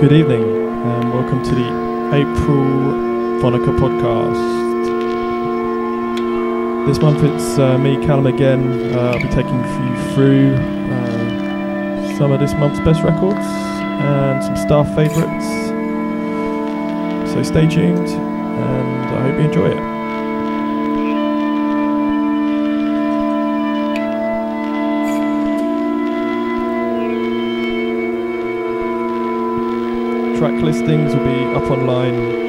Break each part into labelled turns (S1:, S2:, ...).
S1: Good evening, and welcome to the April Phonica podcast. This month it's uh, me, Callum, again. Uh, I'll be taking you through uh, some of this month's best records and some staff favourites. So stay tuned, and I hope you enjoy it. Track listings will be up online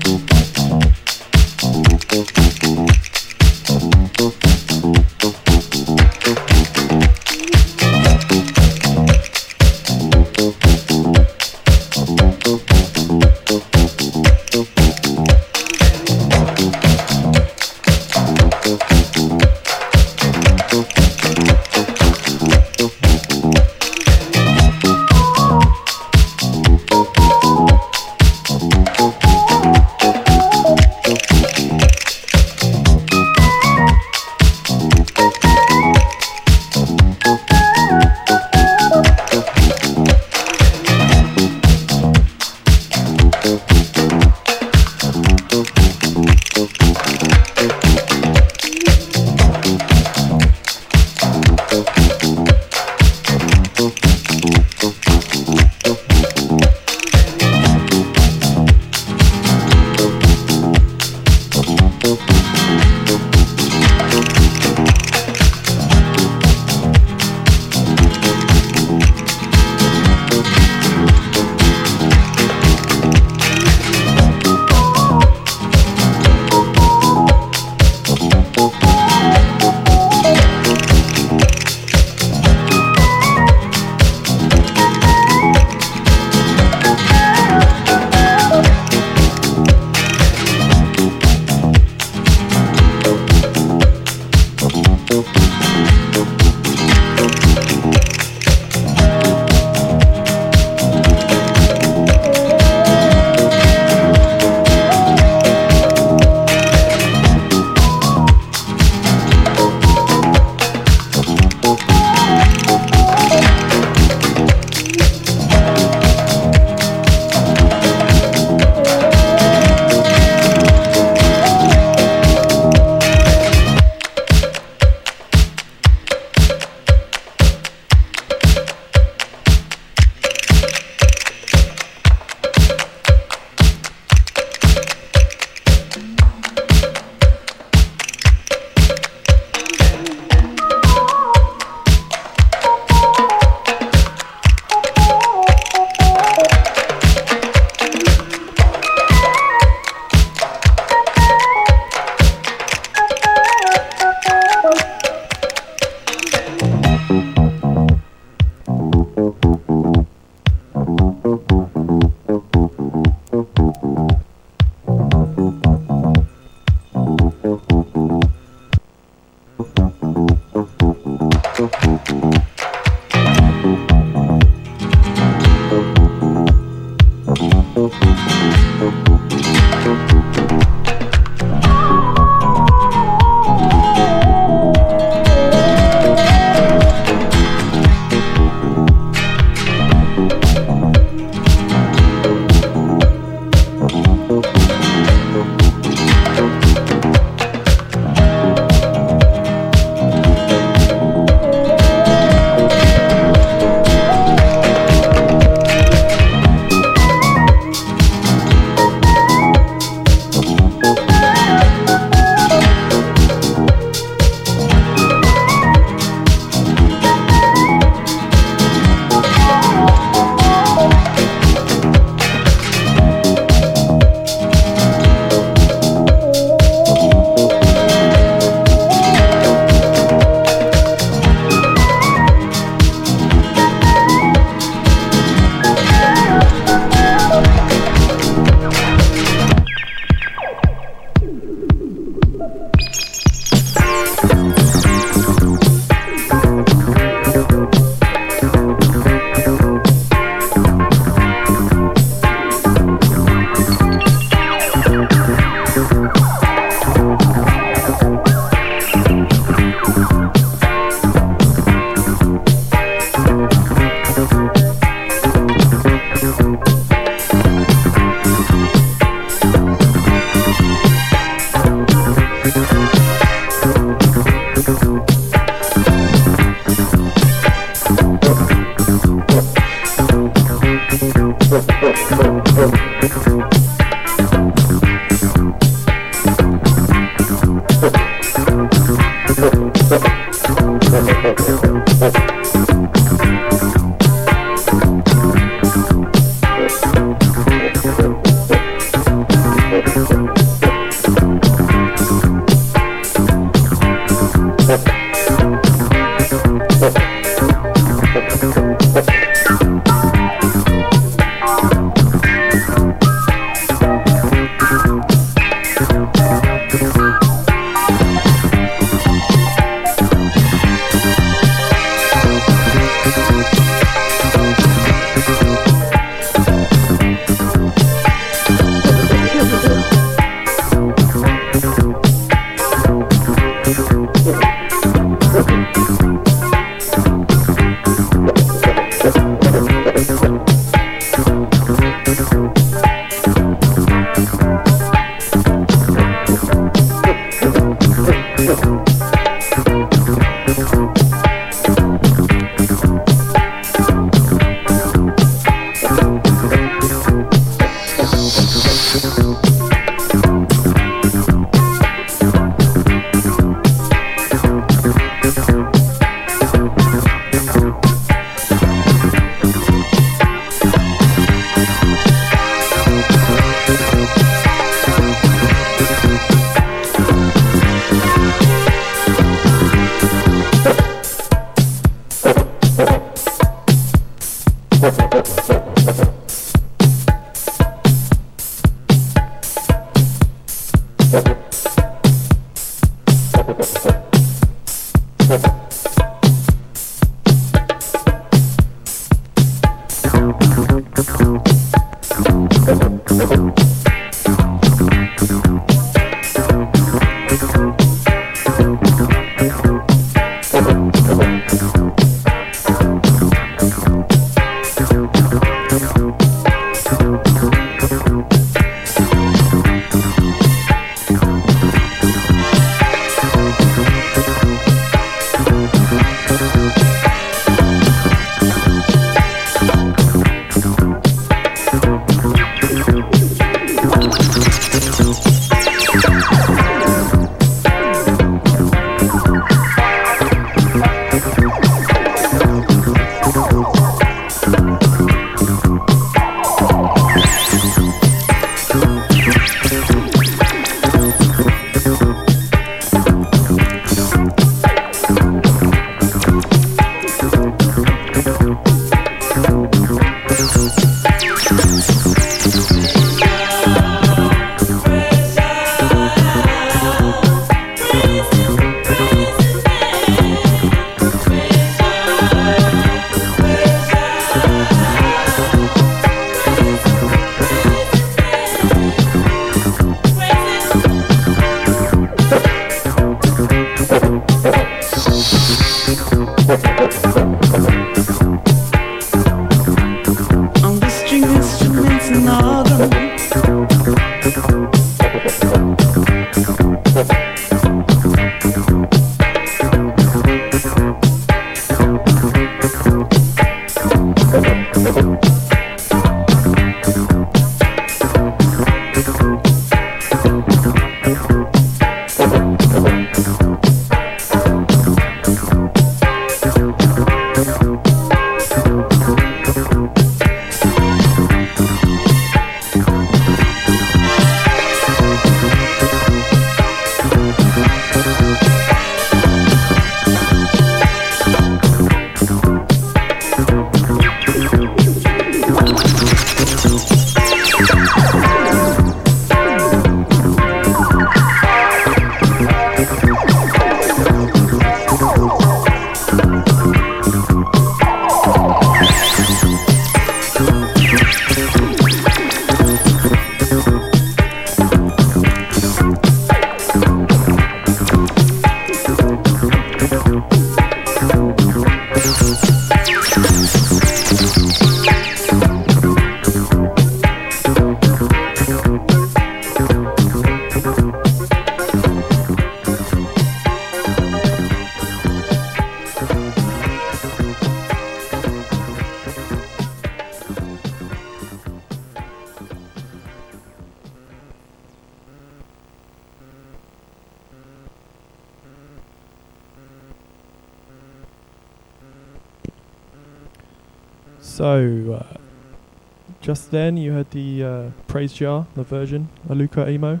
S1: just then you heard the uh, Praise Jar, the version, Aluka Emo.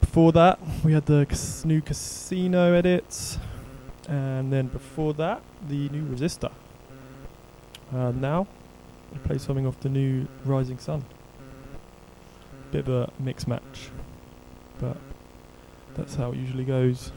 S1: Before that, we had the cas- new Casino edits, and then before that, the new Resistor. Uh, now, we play something off the new Rising Sun. Bit of a mix match, but that's how it usually goes.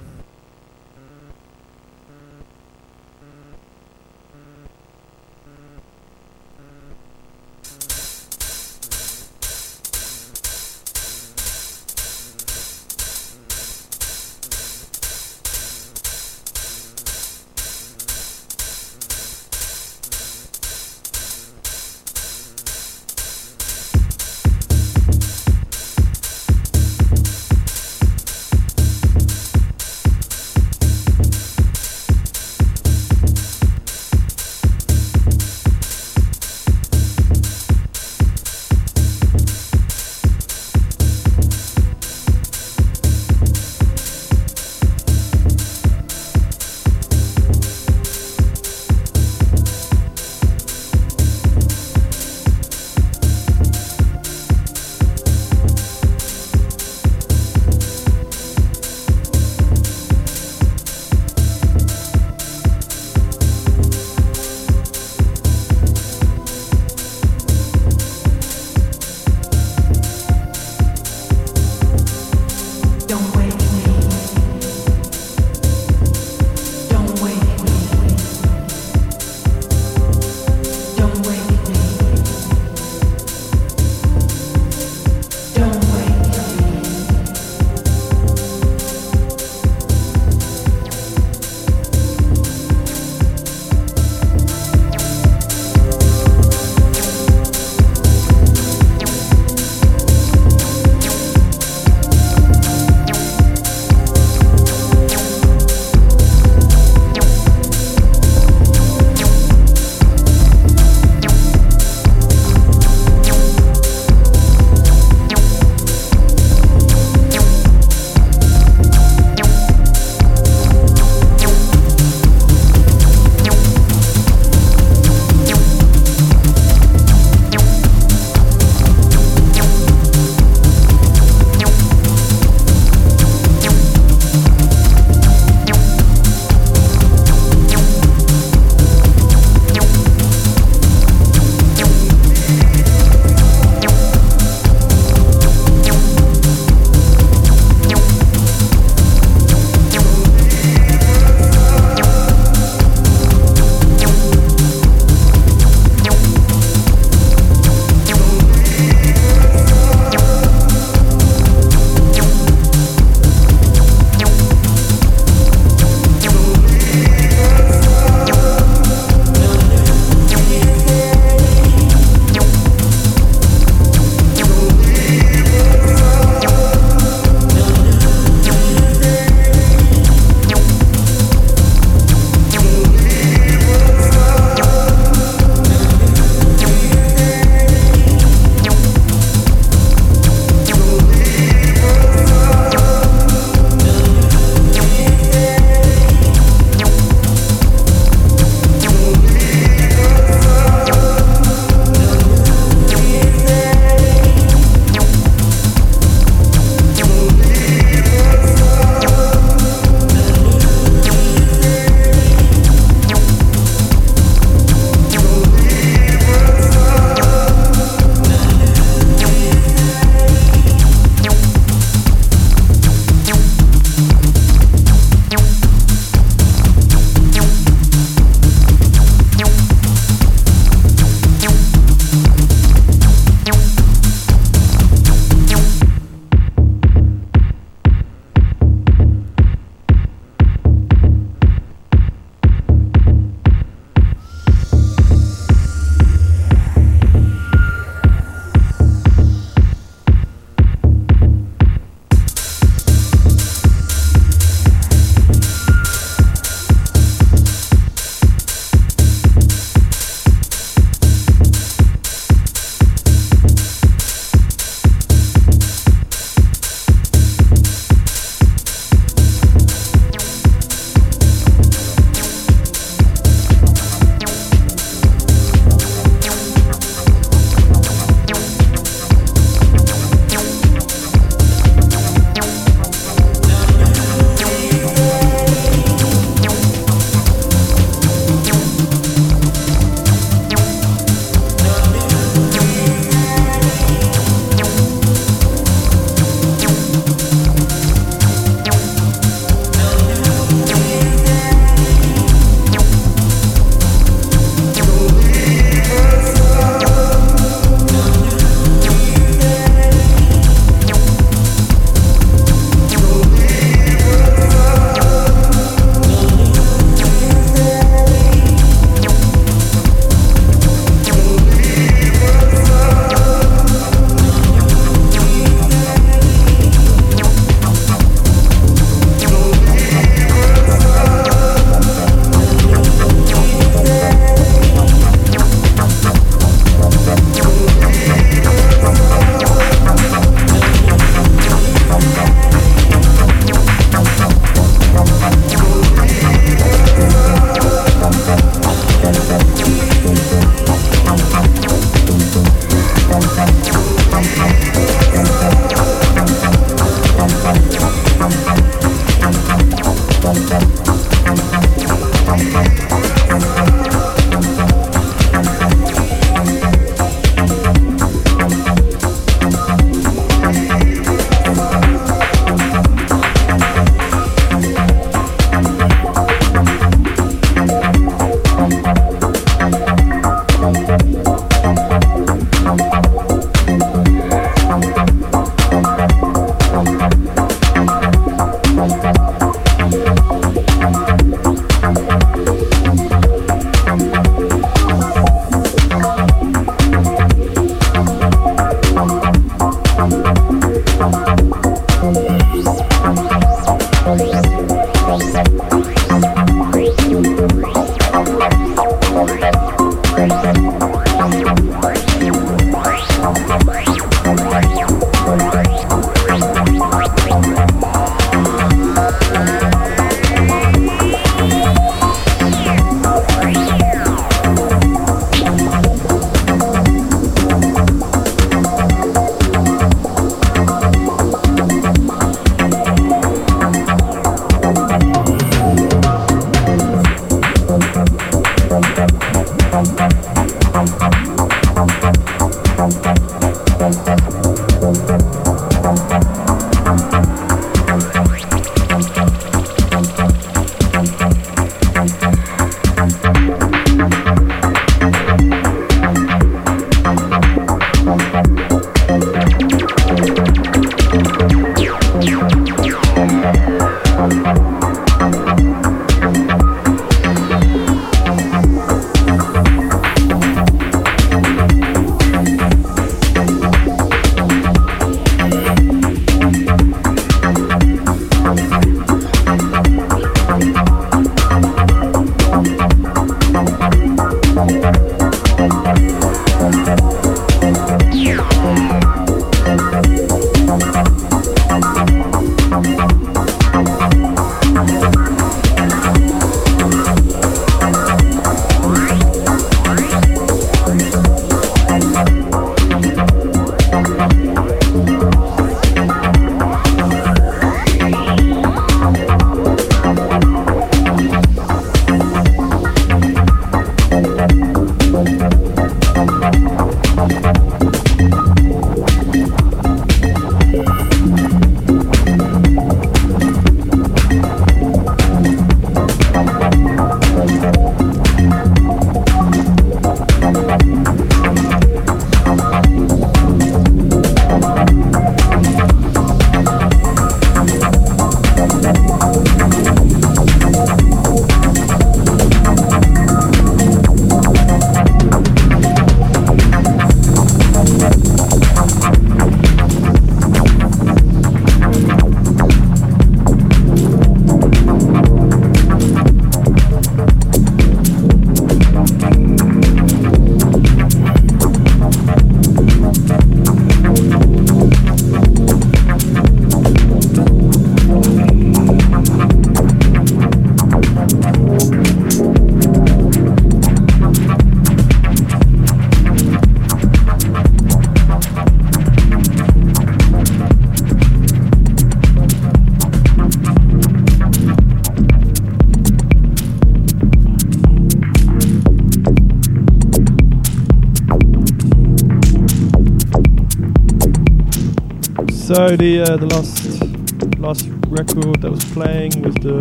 S1: So the uh, the last last record that was playing was the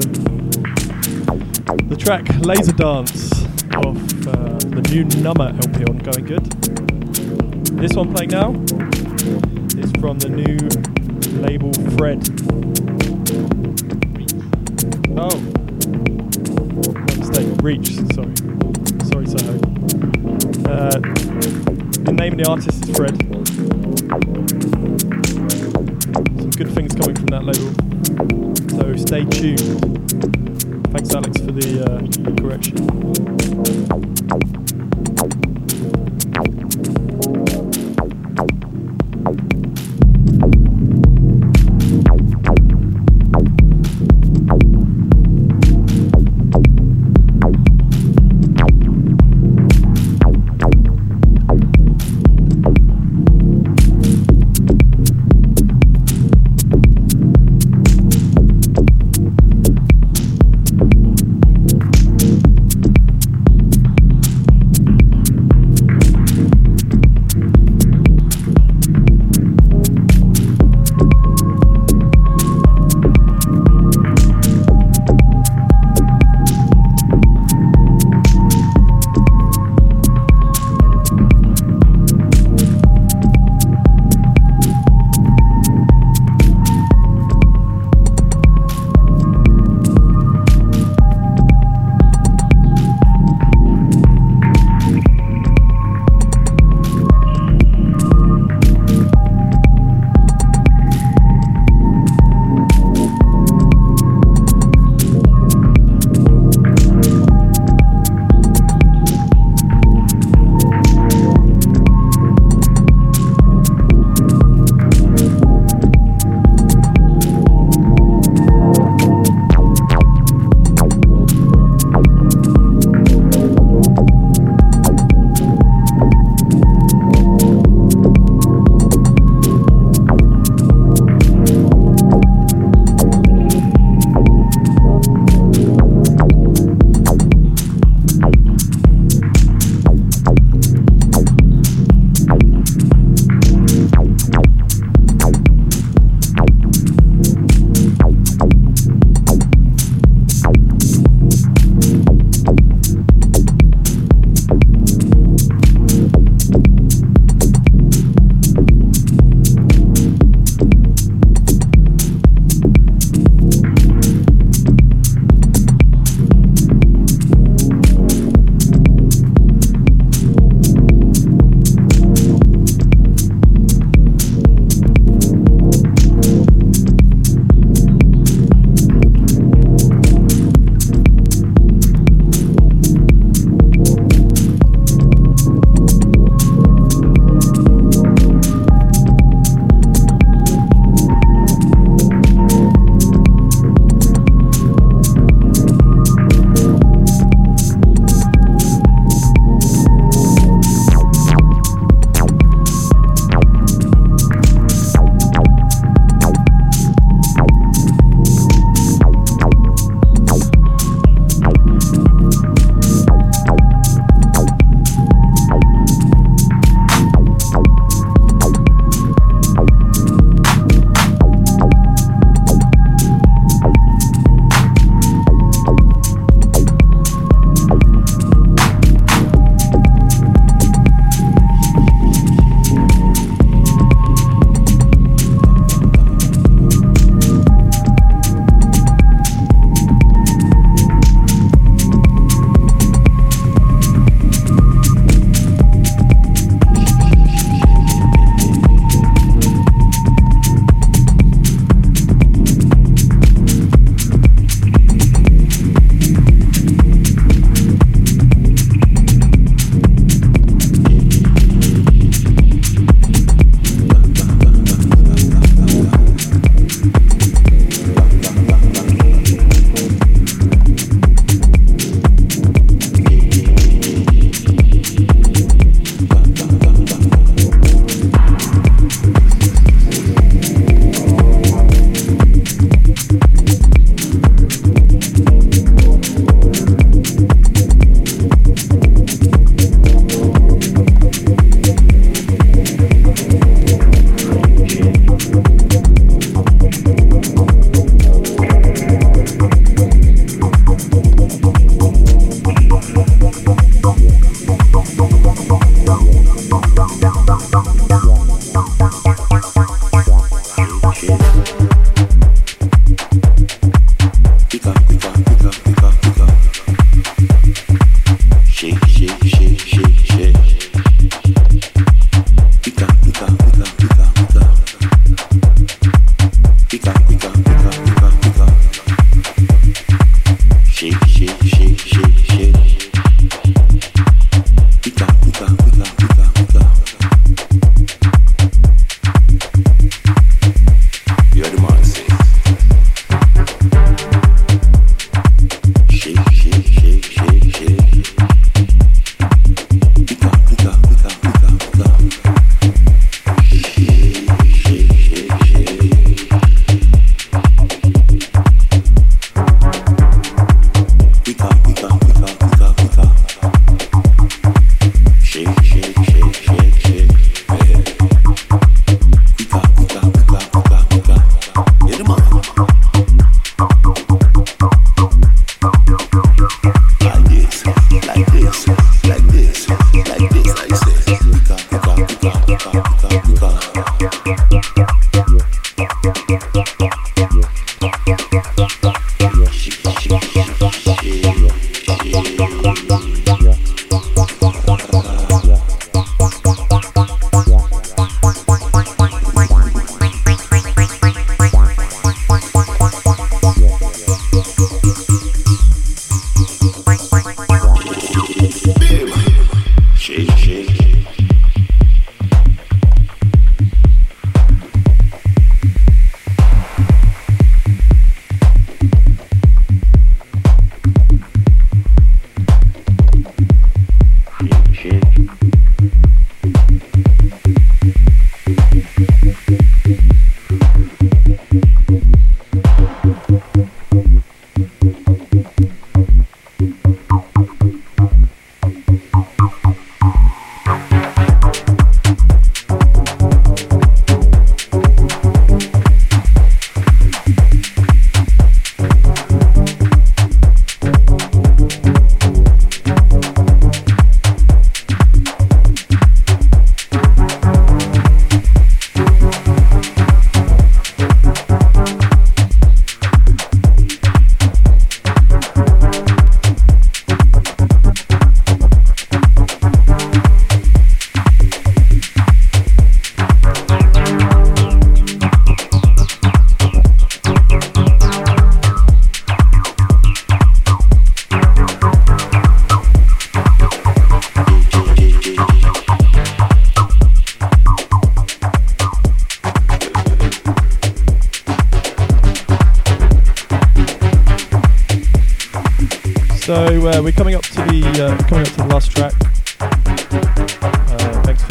S1: the track Laser Dance off uh, the new Number LP on Going Good. This one playing now is from the new label Fred. Oh, mistake. Reach. Sorry, sorry, Soho. Uh, the name of the artist is Fred. Things coming from that label. So stay tuned. Thanks, Alex, for the, uh, correction.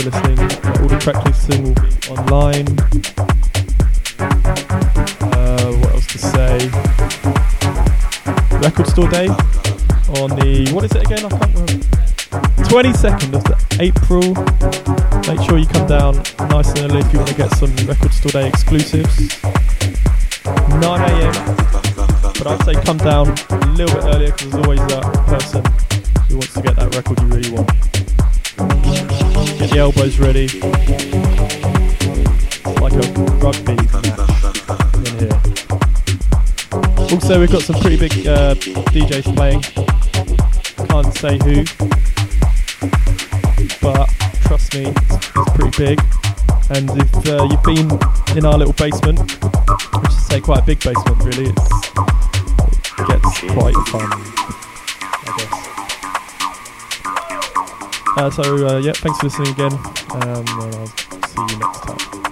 S1: Listening. All the track listing will be online. Uh, what else to say? Record Store Day on the what is it again? I can't remember. 22nd of April. Make sure you come down nice and early if you want to get some Record Store Day exclusives. 9 a.m. But I'd say come down a little bit earlier because there's always that person who wants to get that record you really want. Elbows ready. Like a rugby match here. Also, we've got some pretty big uh, DJs playing. Can't say who, but trust me, it's, it's pretty big. And if uh, you've been in our little basement, which is say quite a big basement, really, it's, it gets quite fun, so uh, yeah, thanks for listening again, um, and I'll see you next time.